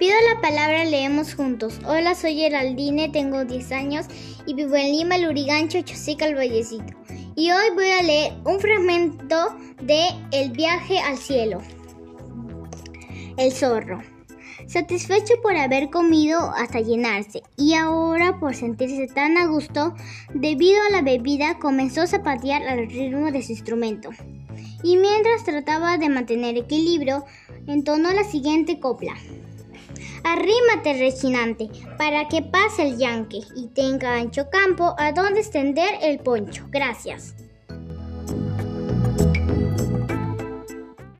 Pido la palabra, leemos juntos. Hola, soy Geraldine, tengo 10 años y vivo en Lima, Lurigancho, Chosica, el Vallecito. Y hoy voy a leer un fragmento de El viaje al cielo. El zorro. Satisfecho por haber comido hasta llenarse y ahora por sentirse tan a gusto, debido a la bebida comenzó a zapatear al ritmo de su instrumento. Y mientras trataba de mantener equilibrio, entonó la siguiente copla. Arrímate, rechinante, para que pase el yanque y tenga ancho campo a donde extender el poncho. Gracias.